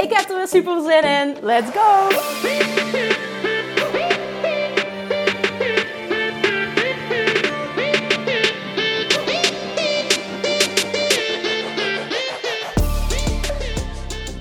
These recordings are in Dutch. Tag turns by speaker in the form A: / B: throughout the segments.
A: Ik heb er weer super zin in. Let's go!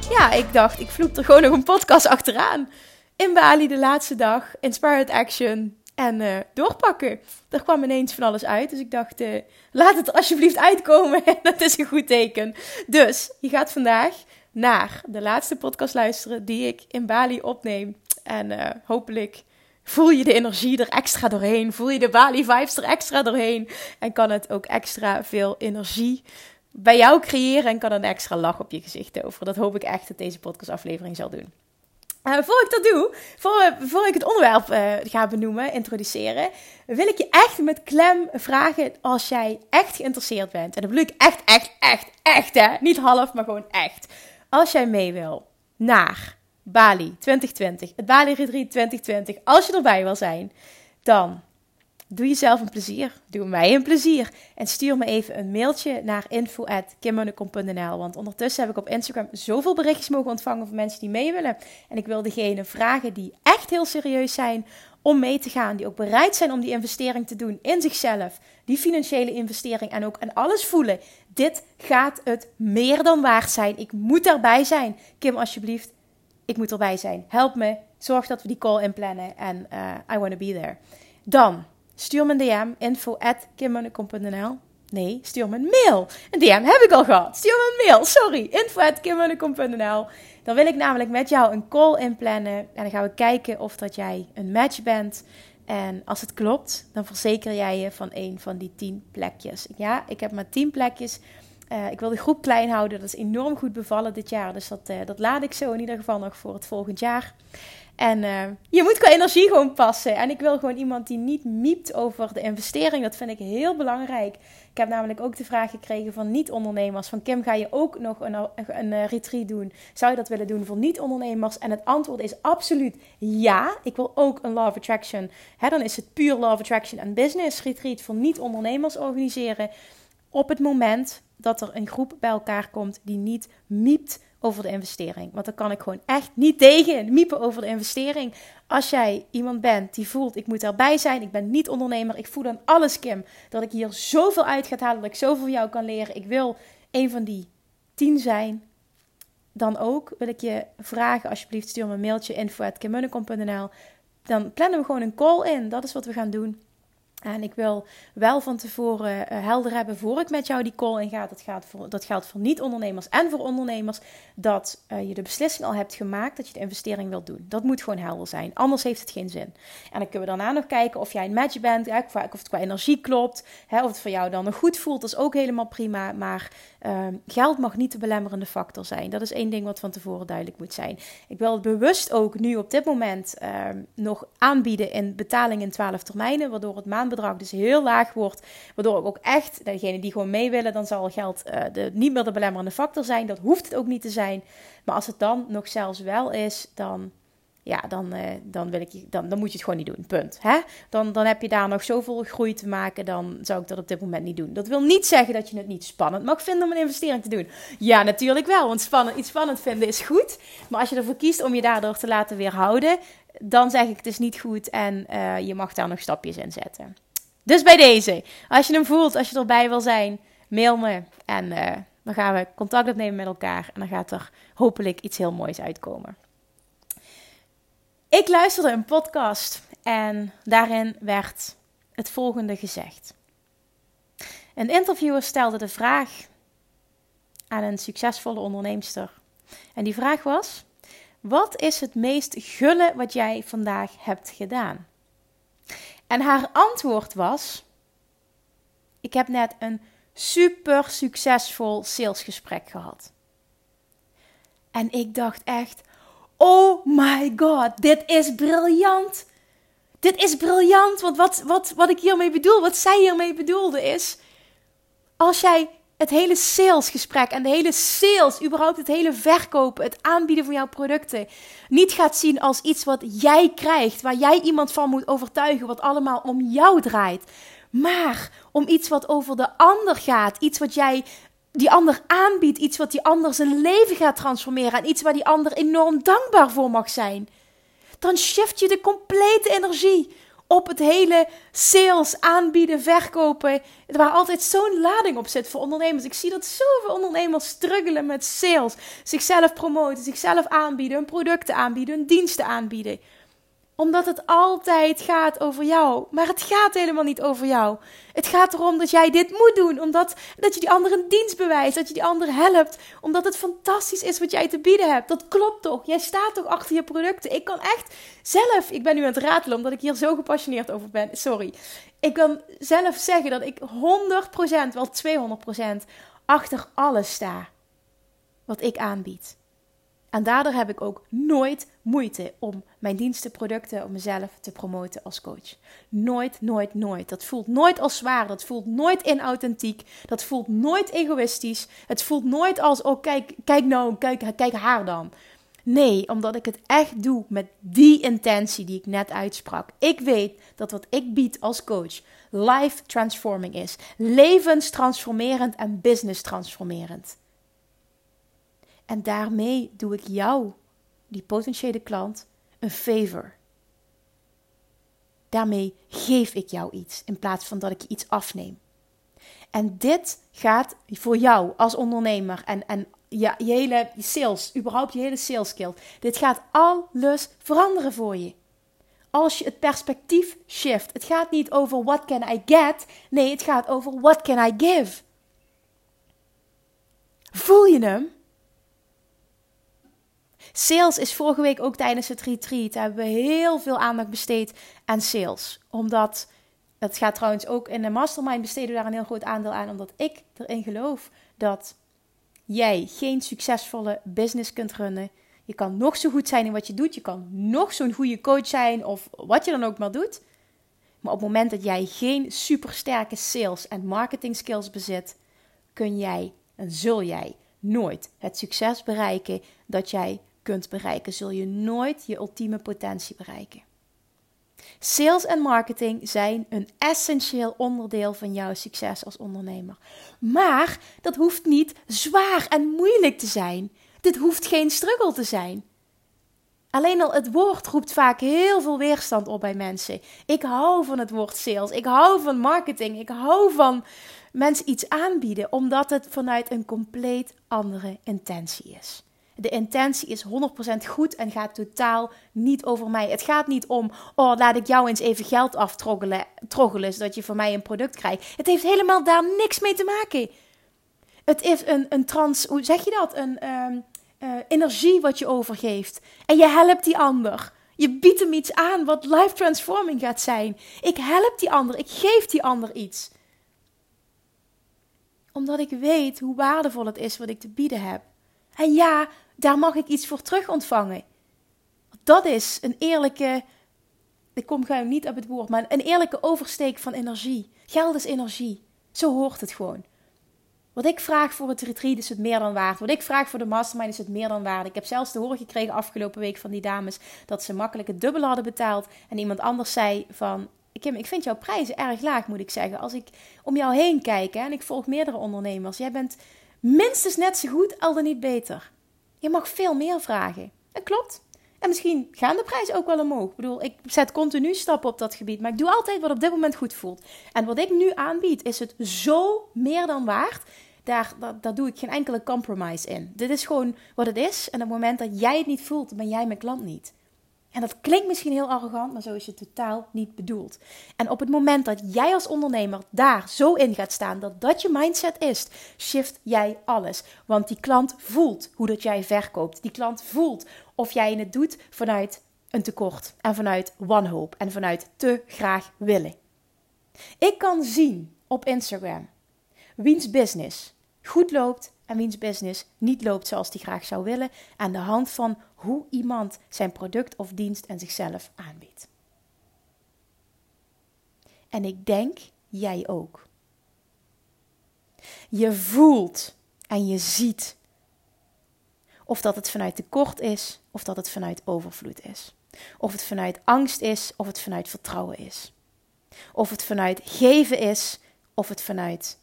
A: Ja, ik dacht, ik vloep er gewoon nog een podcast achteraan. In Bali de laatste dag, Inspired Action en uh, doorpakken. Er kwam ineens van alles uit, dus ik dacht, uh, laat het alsjeblieft uitkomen. dat is een goed teken. Dus, je gaat vandaag naar de laatste podcast luisteren die ik in Bali opneem. En uh, hopelijk voel je de energie er extra doorheen. Voel je de Bali vibes er extra doorheen. En kan het ook extra veel energie bij jou creëren. En kan een extra lach op je gezicht over. Dat hoop ik echt dat deze podcastaflevering zal doen. Uh, voor ik dat doe, voor, voor ik het onderwerp uh, ga benoemen, introduceren, wil ik je echt met klem vragen als jij echt geïnteresseerd bent. En dat bedoel ik echt, echt, echt, echt hè. Niet half, maar gewoon echt. Als jij mee wil naar Bali 2020, het Bali Retreat 2020, als je erbij wil zijn, dan doe jezelf een plezier. Doe mij een plezier. En stuur me even een mailtje naar info.kimmonnekom.nl. Want ondertussen heb ik op Instagram zoveel berichtjes mogen ontvangen van mensen die mee willen. En ik wil degene vragen die echt heel serieus zijn om mee te gaan. Die ook bereid zijn om die investering te doen in zichzelf. Die financiële investering en ook aan alles voelen. Dit gaat het meer dan waard zijn. Ik moet erbij zijn. Kim, alsjeblieft. Ik moet erbij zijn. Help me. Zorg dat we die call inplannen. En uh, I want to be there. Dan stuur me een DM. Info Nee, stuur me een mail. Een DM heb ik al gehad. Stuur me een mail. Sorry. Info at Dan wil ik namelijk met jou een call inplannen. En dan gaan we kijken of dat jij een match bent. En als het klopt, dan verzeker jij je van een van die tien plekjes. Ja, ik heb maar tien plekjes. Uh, ik wil de groep klein houden. Dat is enorm goed bevallen dit jaar. Dus dat, uh, dat laat ik zo in ieder geval nog voor het volgend jaar. En uh, je moet qua energie gewoon passen. En ik wil gewoon iemand die niet miept over de investering. Dat vind ik heel belangrijk. Ik heb namelijk ook de vraag gekregen van niet-ondernemers: van Kim, ga je ook nog een, een, retreat doen? Zou je dat willen doen voor niet-ondernemers? En het antwoord is absoluut ja. Ik wil ook een of Attraction. Hè, dan is het puur of Attraction en Business retreat voor niet-ondernemers organiseren. Op het moment dat er een groep bij elkaar komt die niet miept over de investering. Want dan kan ik gewoon echt niet tegen miepen over de investering. Als jij iemand bent die voelt, ik moet erbij zijn, ik ben niet ondernemer, ik voel dan alles, Kim, dat ik hier zoveel uit ga halen, dat ik zoveel van jou kan leren. Ik wil een van die tien zijn. Dan ook wil ik je vragen, alsjeblieft stuur me een mailtje info.kimmunnekom.nl. Dan plannen we gewoon een call in. Dat is wat we gaan doen. En ik wil wel van tevoren uh, helder hebben voor ik met jou die call inga. Dat, gaat dat geldt voor niet-ondernemers en voor ondernemers. Dat uh, je de beslissing al hebt gemaakt dat je de investering wilt doen. Dat moet gewoon helder zijn. Anders heeft het geen zin. En dan kunnen we daarna nog kijken of jij een match bent. Of het qua energie klopt. Of het voor jou dan nog goed voelt. Dat is ook helemaal prima. Maar uh, geld mag niet de belemmerende factor zijn. Dat is één ding wat van tevoren duidelijk moet zijn. Ik wil het bewust ook nu op dit moment ehm, nog aanbieden in betaling in 12 termijnen. Waardoor het maand bedrag dus heel laag wordt. Waardoor ook echt, degene die gewoon mee willen, dan zal geld uh, de, niet meer de belemmerende factor zijn. Dat hoeft het ook niet te zijn. Maar als het dan nog zelfs wel is, dan ja, dan, uh, dan, wil ik, dan, dan moet je het gewoon niet doen. Punt. Hè? Dan, dan heb je daar nog zoveel groei te maken, dan zou ik dat op dit moment niet doen. Dat wil niet zeggen dat je het niet spannend mag vinden om een investering te doen. Ja, natuurlijk wel, want spannend, iets spannend vinden is goed. Maar als je ervoor kiest om je daardoor te laten weerhouden, dan zeg ik het is niet goed en uh, je mag daar nog stapjes in zetten. Dus bij deze, als je hem voelt, als je erbij wil zijn, mail me en uh, dan gaan we contact opnemen met elkaar en dan gaat er hopelijk iets heel moois uitkomen. Ik luisterde een podcast en daarin werd het volgende gezegd. Een interviewer stelde de vraag aan een succesvolle onderneemster. En die vraag was: Wat is het meest gulle wat jij vandaag hebt gedaan? En haar antwoord was: Ik heb net een super succesvol salesgesprek gehad. En ik dacht echt: Oh my god, dit is briljant. Dit is briljant, want wat, wat, wat ik hiermee bedoel, wat zij hiermee bedoelde is... Als jij het hele salesgesprek en de hele sales, überhaupt het hele verkopen, het aanbieden van jouw producten, niet gaat zien als iets wat jij krijgt, waar jij iemand van moet overtuigen, wat allemaal om jou draait, maar om iets wat over de ander gaat, iets wat jij die ander aanbiedt, iets wat die ander zijn leven gaat transformeren en iets waar die ander enorm dankbaar voor mag zijn. Dan shift je de complete energie op het hele sales, aanbieden, verkopen. Waar altijd zo'n lading op zit voor ondernemers. Ik zie dat zoveel ondernemers struggelen met sales. Zichzelf promoten, zichzelf aanbieden, hun producten aanbieden, hun diensten aanbieden omdat het altijd gaat over jou. Maar het gaat helemaal niet over jou. Het gaat erom dat jij dit moet doen. Omdat dat je die ander een dienst bewijst. Dat je die ander helpt. Omdat het fantastisch is wat jij te bieden hebt. Dat klopt toch? Jij staat toch achter je producten. Ik kan echt zelf. Ik ben nu aan het ratelen omdat ik hier zo gepassioneerd over ben. Sorry. Ik kan zelf zeggen dat ik 100%, wel 200% achter alles sta. Wat ik aanbied. En daardoor heb ik ook nooit moeite om mijn diensten, producten, om mezelf te promoten als coach. Nooit, nooit, nooit. Dat voelt nooit als zwaar. Dat voelt nooit inauthentiek. Dat voelt nooit egoïstisch. Het voelt nooit als, oh kijk, kijk nou, kijk, kijk haar dan. Nee, omdat ik het echt doe met die intentie die ik net uitsprak. Ik weet dat wat ik bied als coach life transforming is. Levenstransformerend en business transformerend. En daarmee doe ik jou, die potentiële klant, een favor. Daarmee geef ik jou iets in plaats van dat ik je iets afneem. En dit gaat voor jou als ondernemer en, en ja, je hele sales, überhaupt je hele sales skill. Dit gaat alles veranderen voor je. Als je het perspectief shift. Het gaat niet over what can I get. Nee, het gaat over what can I give. Voel je hem? Sales is vorige week ook tijdens het retreat. Daar hebben we heel veel aandacht besteed aan sales. Omdat, dat gaat trouwens ook in de mastermind besteden we daar een heel groot aandeel aan. Omdat ik erin geloof dat jij geen succesvolle business kunt runnen. Je kan nog zo goed zijn in wat je doet. Je kan nog zo'n goede coach zijn of wat je dan ook maar doet. Maar op het moment dat jij geen supersterke sales en marketing skills bezit, kun jij en zul jij nooit het succes bereiken dat jij kunt bereiken, zul je nooit je ultieme potentie bereiken. Sales en marketing zijn een essentieel onderdeel van jouw succes als ondernemer. Maar dat hoeft niet zwaar en moeilijk te zijn. Dit hoeft geen struggle te zijn. Alleen al het woord roept vaak heel veel weerstand op bij mensen. Ik hou van het woord sales. Ik hou van marketing. Ik hou van mensen iets aanbieden, omdat het vanuit een compleet andere intentie is. De intentie is 100% goed en gaat totaal niet over mij. Het gaat niet om, oh, laat ik jou eens even geld aftroggelen, zodat je van mij een product krijgt. Het heeft helemaal daar niks mee te maken. Het is een, een trans, hoe zeg je dat? Een ehm, eh, energie wat je overgeeft. En je helpt die ander. Je biedt hem iets aan wat life transforming gaat zijn. Ik help die ander, ik geef die ander iets. Omdat ik weet hoe waardevol het is wat ik te bieden heb. En ja, daar mag ik iets voor terug ontvangen. Dat is een eerlijke, ik kom gauw niet op het woord, maar een eerlijke oversteek van energie. Geld is energie. Zo hoort het gewoon. Wat ik vraag voor het retreat is het meer dan waard. Wat ik vraag voor de mastermind is het meer dan waard. Ik heb zelfs te horen gekregen afgelopen week van die dames dat ze makkelijk het dubbele hadden betaald. En iemand anders zei van, Kim, ik vind jouw prijzen erg laag, moet ik zeggen. Als ik om jou heen kijk hè, en ik volg meerdere ondernemers, jij bent minstens net zo goed, al dan niet beter. Je mag veel meer vragen. Dat klopt. En misschien gaan de prijzen ook wel omhoog. Ik bedoel, ik zet continu stappen op dat gebied. Maar ik doe altijd wat op dit moment goed voelt. En wat ik nu aanbied, is het zo meer dan waard. Daar, daar, doe ik geen enkele compromise in. Dit is gewoon wat het is. En op het moment dat jij het niet voelt, ben jij mijn klant niet. En dat klinkt misschien heel arrogant, maar zo is het totaal niet bedoeld. En op het moment dat jij als ondernemer daar zo in gaat staan dat dat je mindset is, shift jij alles. Want die klant voelt hoe dat jij verkoopt. Die klant voelt of jij het doet vanuit een tekort en vanuit wanhoop en vanuit te graag willen. Ik kan zien op Instagram wiens business goed loopt en wiens business niet loopt zoals die graag zou willen aan de hand van hoe iemand zijn product of dienst en zichzelf aanbiedt. En ik denk jij ook. Je voelt en je ziet of dat het vanuit tekort is of dat het vanuit overvloed is. Of het vanuit angst is of het vanuit vertrouwen is. Of het vanuit geven is of het vanuit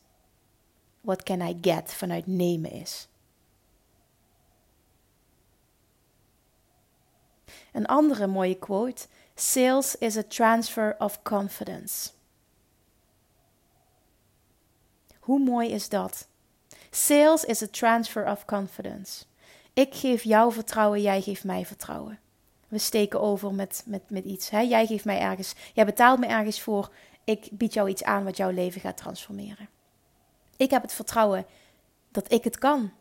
A: what can I get, vanuit nemen is. Een andere mooie quote: Sales is a transfer of confidence. Hoe mooi is dat? Sales is a transfer of confidence. Ik geef jou vertrouwen, jij geeft mij vertrouwen. We steken over met, met, met iets. Hè? Jij geeft mij ergens, jij betaalt me ergens voor. Ik bied jou iets aan wat jouw leven gaat transformeren. Ik heb het vertrouwen dat ik het kan.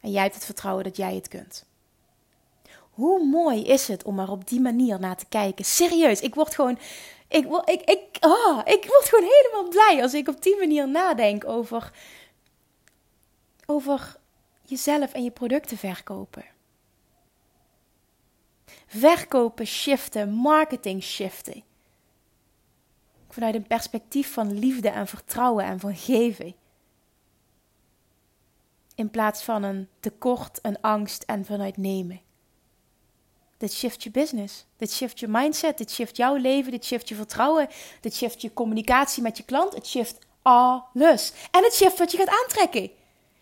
A: En jij hebt het vertrouwen dat jij het kunt. Hoe mooi is het om er op die manier naar te kijken? Serieus, ik word gewoon. Ik, ik, ik, oh, ik word gewoon helemaal blij als ik op die manier nadenk over. over jezelf en je producten verkopen. Verkopen shiften, marketing shiften. Vanuit een perspectief van liefde en vertrouwen en van geven. In plaats van een tekort, een angst en vanuit nemen. Dit shift je business. Dit shift je mindset. Dit shift jouw leven. Dit shift je vertrouwen. Dit shift je communicatie met je klant. Het shift alles. En het shift wat je gaat aantrekken.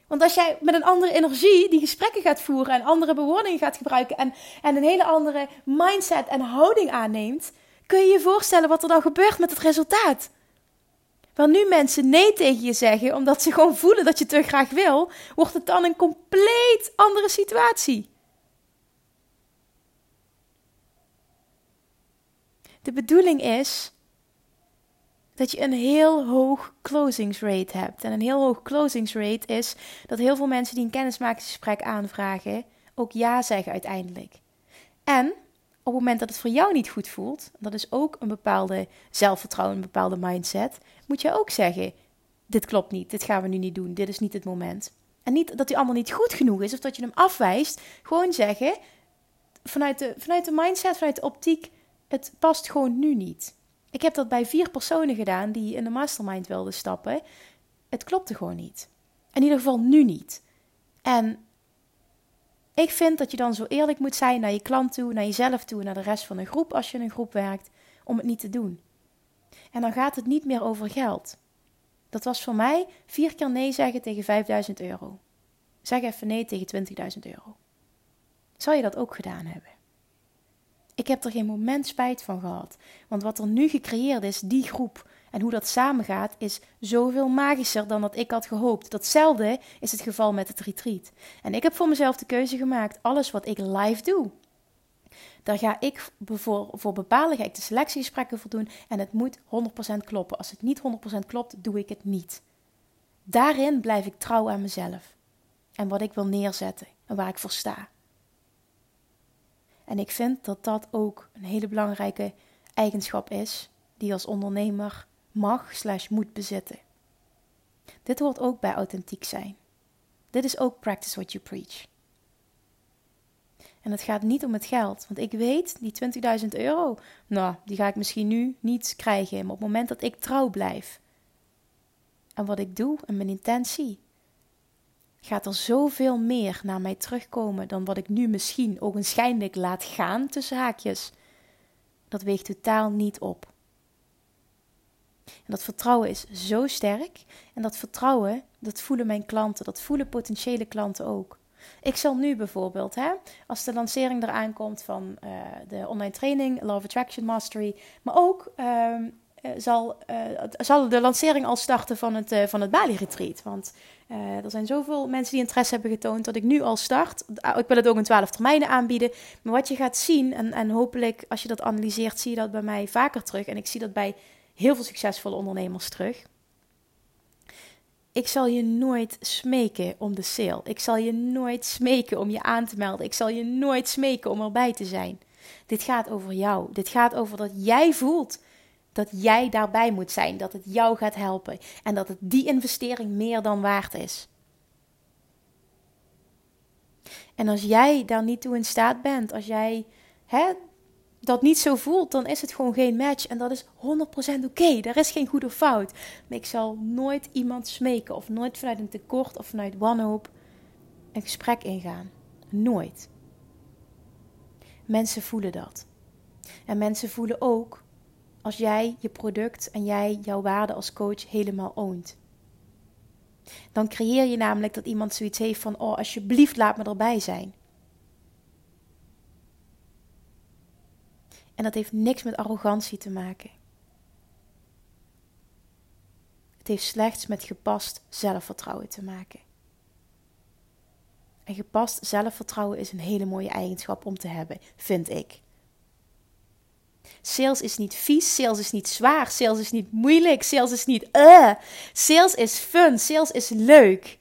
A: Want als jij met een andere energie die gesprekken gaat voeren en andere bewoordingen gaat gebruiken en, en een hele andere mindset en houding aanneemt, kun je je voorstellen wat er dan gebeurt met het resultaat. Waar nu mensen nee tegen je zeggen omdat ze gewoon voelen dat je te graag wil, wordt het dan een compleet andere situatie. De bedoeling is dat je een heel hoog closingsrate hebt. En een heel hoog closingsrate is dat heel veel mensen die een kennismakingsgesprek aanvragen ook ja zeggen uiteindelijk. En op het moment dat het voor jou niet goed voelt, dat is ook een bepaalde zelfvertrouwen, een bepaalde mindset, moet je ook zeggen: dit klopt niet, dit gaan we nu niet doen, dit is niet het moment. En niet dat die ander niet goed genoeg is of dat je hem afwijst, gewoon zeggen vanuit de, vanuit de mindset, vanuit de optiek het past gewoon nu niet. Ik heb dat bij vier personen gedaan die in de mastermind wilden stappen. Het klopte gewoon niet. In ieder geval nu niet. En ik vind dat je dan zo eerlijk moet zijn naar je klant toe, naar jezelf toe, naar de rest van een groep als je in een groep werkt, om het niet te doen. En dan gaat het niet meer over geld. Dat was voor mij vier keer nee zeggen tegen 5000 euro. Zeg even nee tegen 20.000 euro. Zou je dat ook gedaan hebben? Ik heb er geen moment spijt van gehad. Want wat er nu gecreëerd is, die groep en hoe dat samengaat, is zoveel magischer dan dat ik had gehoopt. Datzelfde is het geval met het retreat. En ik heb voor mezelf de keuze gemaakt: alles wat ik live doe. Daar ga ik voor, voor bepalen, ga ik de selectiegesprekken voor doen. En het moet 100% kloppen. Als het niet 100% klopt, doe ik het niet. Daarin blijf ik trouw aan mezelf. En wat ik wil neerzetten en waar ik voor sta. En ik vind dat dat ook een hele belangrijke eigenschap is die je als ondernemer mag slash moet bezitten. Dit hoort ook bij authentiek zijn. Dit is ook practice what you preach. En het gaat niet om het geld. Want ik weet, die 20.000 euro, nou, die ga ik misschien nu niet krijgen. Maar op het moment dat ik trouw blijf. En wat ik doe en mijn intentie gaat er zoveel meer naar mij terugkomen dan wat ik nu misschien ogenschijnlijk laat gaan tussen haakjes. Dat weegt totaal niet op. En dat vertrouwen is zo sterk. En dat vertrouwen, dat voelen mijn klanten, dat voelen potentiële klanten ook. Ik zal nu bijvoorbeeld, hè, als de lancering eraan komt van uh, de online training, Love Attraction Mastery, maar ook uh, zal, uh, zal de lancering al starten van het, van het Bali Retreat. Want uh, er zijn zoveel mensen die interesse hebben getoond dat ik nu al start. Ah, ik wil het ook in 12 termijnen aanbieden. Maar wat je gaat zien, en, en hopelijk als je dat analyseert, zie je dat bij mij vaker terug. En ik zie dat bij heel veel succesvolle ondernemers terug. Ik zal je nooit smeken om de sale. Ik zal je nooit smeken om je aan te melden. Ik zal je nooit smeken om erbij te zijn. Dit gaat over jou. Dit gaat over dat jij voelt dat jij daarbij moet zijn, dat het jou gaat helpen en dat het die investering meer dan waard is. En als jij daar niet toe in staat bent, als jij hè, dat niet zo voelt, dan is het gewoon geen match. En dat is 100% oké. Okay. Er is geen goed of fout. Maar ik zal nooit iemand smeken of nooit vanuit een tekort of vanuit wanhoop een gesprek ingaan. Nooit. Mensen voelen dat. En mensen voelen ook als jij je product en jij jouw waarde als coach helemaal oont. Dan creëer je namelijk dat iemand zoiets heeft van: oh, alsjeblieft, laat me erbij zijn. En dat heeft niks met arrogantie te maken. Het heeft slechts met gepast zelfvertrouwen te maken. En gepast zelfvertrouwen is een hele mooie eigenschap om te hebben, vind ik. Sales is niet vies, sales is niet zwaar, sales is niet moeilijk, sales is niet uh. Sales is fun, sales is leuk.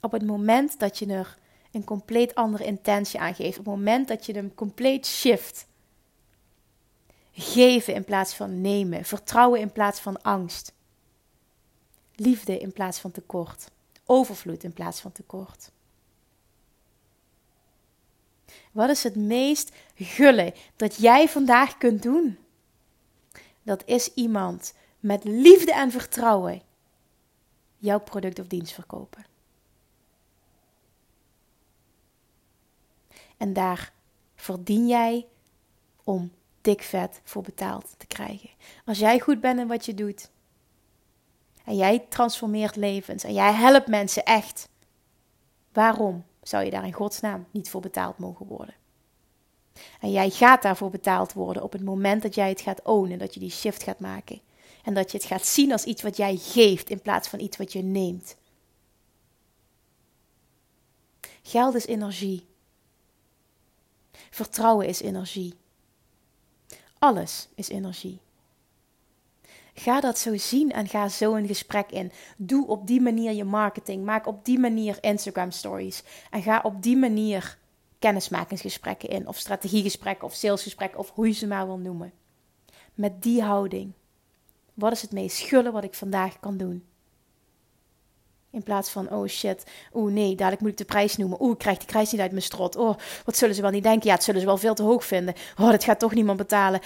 A: Op het moment dat je er een compleet andere intentie aan geeft, op het moment dat je hem compleet shift. Geven in plaats van nemen, vertrouwen in plaats van angst. Liefde in plaats van tekort, overvloed in plaats van tekort. Wat is het meest gulle dat jij vandaag kunt doen? Dat is iemand met liefde en vertrouwen jouw product of dienst verkopen. En daar verdien jij om dik vet voor betaald te krijgen. Als jij goed bent in wat je doet. En jij transformeert levens. En jij helpt mensen echt. Waarom zou je daar in godsnaam niet voor betaald mogen worden? En jij gaat daarvoor betaald worden op het moment dat jij het gaat ownen, dat je die shift gaat maken. En dat je het gaat zien als iets wat jij geeft in plaats van iets wat je neemt. Geld is energie. Vertrouwen is energie. Alles is energie. Ga dat zo zien en ga zo een gesprek in. Doe op die manier je marketing. Maak op die manier Instagram stories. En ga op die manier kennismakingsgesprekken in. Of strategiegesprekken of salesgesprekken of hoe je ze maar wil noemen. Met die houding. Wat is het meest gulle wat ik vandaag kan doen? In plaats van, oh shit, oeh nee, dadelijk moet ik de prijs noemen. Oeh, ik krijg die prijs niet uit mijn strot. Oh, wat zullen ze wel niet denken? Ja, het zullen ze wel veel te hoog vinden. Oh, dat gaat toch niemand betalen.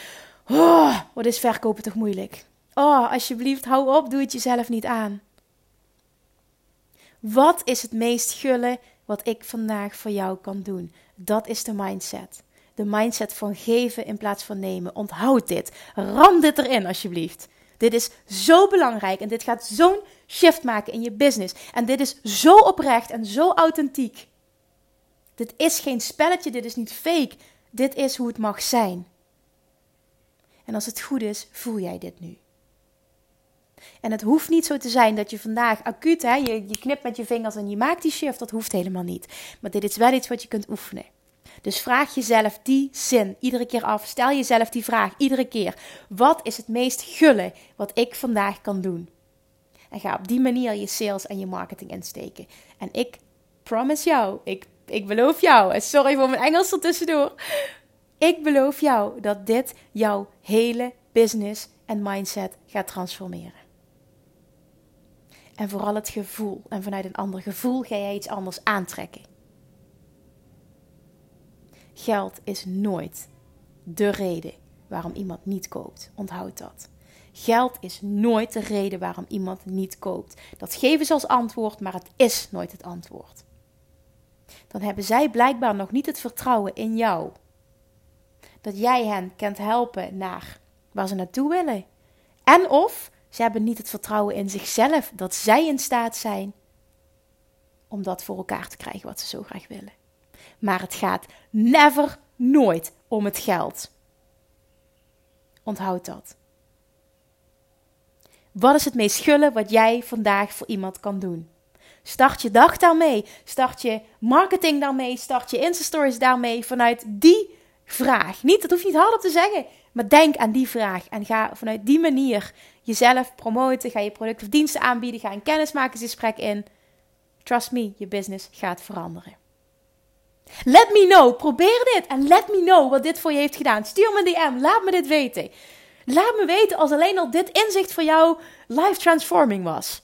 A: Oh, wat is verkopen toch moeilijk? Oh, alsjeblieft, hou op, doe het jezelf niet aan. Wat is het meest gulle wat ik vandaag voor jou kan doen? Dat is de mindset. De mindset van geven in plaats van nemen. Onthoud dit. Ram dit erin, alsjeblieft. Dit is zo belangrijk en dit gaat zo'n shift maken in je business. En dit is zo oprecht en zo authentiek. Dit is geen spelletje, dit is niet fake. Dit is hoe het mag zijn. En als het goed is, voel jij dit nu. En het hoeft niet zo te zijn dat je vandaag acuut, hè, je, je knipt met je vingers en je maakt die shift. Dat hoeft helemaal niet. Maar dit is wel iets wat je kunt oefenen. Dus vraag jezelf die zin iedere keer af. Stel jezelf die vraag iedere keer. Wat is het meest gulle wat ik vandaag kan doen? En ga op die manier je sales en je marketing insteken. En ik promise jou, ik, ik beloof jou, sorry voor mijn Engels er tussendoor. Ik beloof jou dat dit jouw hele business en mindset gaat transformeren. En vooral het gevoel. En vanuit een ander gevoel ga jij iets anders aantrekken. Geld is nooit de reden waarom iemand niet koopt. Onthoud dat. Geld is nooit de reden waarom iemand niet koopt. Dat geven ze als antwoord, maar het is nooit het antwoord. Dan hebben zij blijkbaar nog niet het vertrouwen in jou. Dat jij hen kunt helpen naar waar ze naartoe willen. En of ze hebben niet het vertrouwen in zichzelf dat zij in staat zijn om dat voor elkaar te krijgen wat ze zo graag willen. Maar het gaat never, nooit om het geld. Onthoud dat. Wat is het meest gulle wat jij vandaag voor iemand kan doen? Start je dag daarmee. Start je marketing daarmee. Start je Insta-stories daarmee. Vanuit die vraag. Niet, dat hoef je niet hardop te zeggen. Maar denk aan die vraag. En ga vanuit die manier jezelf promoten. Ga je producten of diensten aanbieden. Ga een kennismakersgesprek in. Trust me, je business gaat veranderen. Let me know. Probeer dit en let me know wat dit voor je heeft gedaan. Stuur me een DM. Laat me dit weten. Laat me weten als alleen al dit inzicht voor jou life transforming was.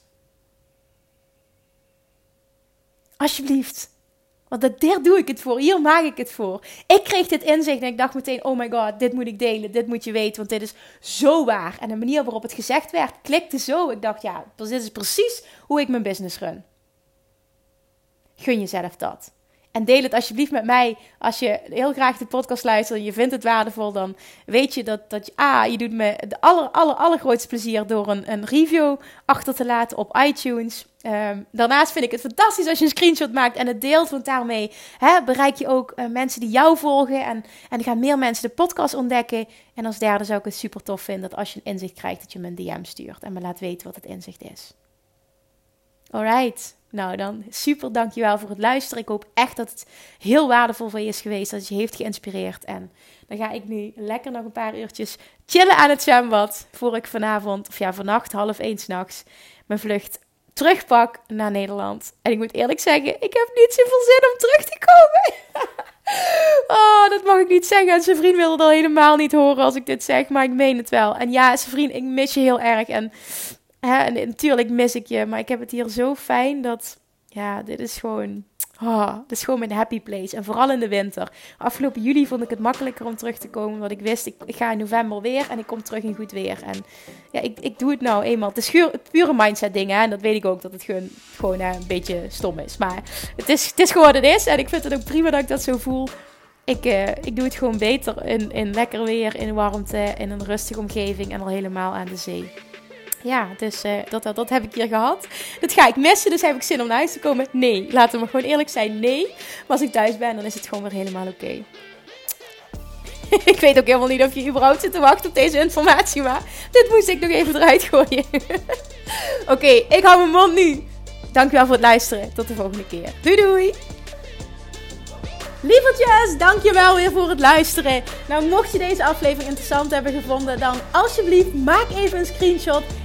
A: Alsjeblieft. Want dat, daar doe ik het voor. Hier maak ik het voor. Ik kreeg dit inzicht en ik dacht meteen: oh my god, dit moet ik delen. Dit moet je weten, want dit is zo waar. En de manier waarop het gezegd werd, klikte zo. Ik dacht: ja, dit is precies hoe ik mijn business run. Gun jezelf dat. En deel het alsjeblieft met mij. Als je heel graag de podcast luistert en je vindt het waardevol, dan weet je dat, dat je, ah, je doet me de aller, aller, allergrootste plezier door een, een review achter te laten op iTunes. Ehm, daarnaast vind ik het fantastisch als je een screenshot maakt en het deelt, want daarmee hè, bereik je ook uh, mensen die jou volgen en, en gaan meer mensen de podcast ontdekken. En als derde zou ik het super tof vinden dat als je een inzicht krijgt, dat je me een DM stuurt en me laat weten wat het inzicht is. Alright. Nou, dan super dankjewel voor het luisteren. Ik hoop echt dat het heel waardevol voor je is geweest. Dat het je heeft geïnspireerd. En dan ga ik nu lekker nog een paar uurtjes chillen aan het zwembad. Voor ik vanavond, of ja, vannacht half één s'nachts, mijn vlucht terugpak naar Nederland. En ik moet eerlijk zeggen, ik heb niet zoveel zin om terug te komen. oh, dat mag ik niet zeggen. En zijn vriend wilde dat helemaal niet horen als ik dit zeg. Maar ik meen het wel. En ja, zijn vriend, ik mis je heel erg. En Hè, en natuurlijk mis ik je, maar ik heb het hier zo fijn dat, ja, dit is gewoon, oh, dit is gewoon mijn happy place. En vooral in de winter. Afgelopen juli vond ik het makkelijker om terug te komen, want ik wist, ik, ga in november weer en ik kom terug in goed weer. En ja, ik, ik doe het nou eenmaal. Het is pure mindset dingen, en dat weet ik ook, dat het gewoon, gewoon een beetje stom is. Maar het is, het is gewoon wat het is en ik vind het ook prima dat ik dat zo voel. Ik, uh, ik doe het gewoon beter in, in lekker weer, in warmte, in een rustige omgeving en al helemaal aan de zee ja, dus uh, dat, dat, dat heb ik hier gehad. Dat ga ik missen, dus heb ik zin om naar huis te komen? Nee, laten we gewoon eerlijk zijn, nee. Maar als ik thuis ben, dan is het gewoon weer helemaal oké. ik weet ook helemaal niet of je überhaupt zit te wachten op deze informatie, maar dit moest ik nog even eruit gooien. oké, ik hou mijn mond nu. Dankjewel voor het luisteren. Tot de volgende keer. Doei doei! Lievertjes, dankjewel weer voor het luisteren. Nou, mocht je deze aflevering interessant hebben gevonden, dan alsjeblieft maak even een screenshot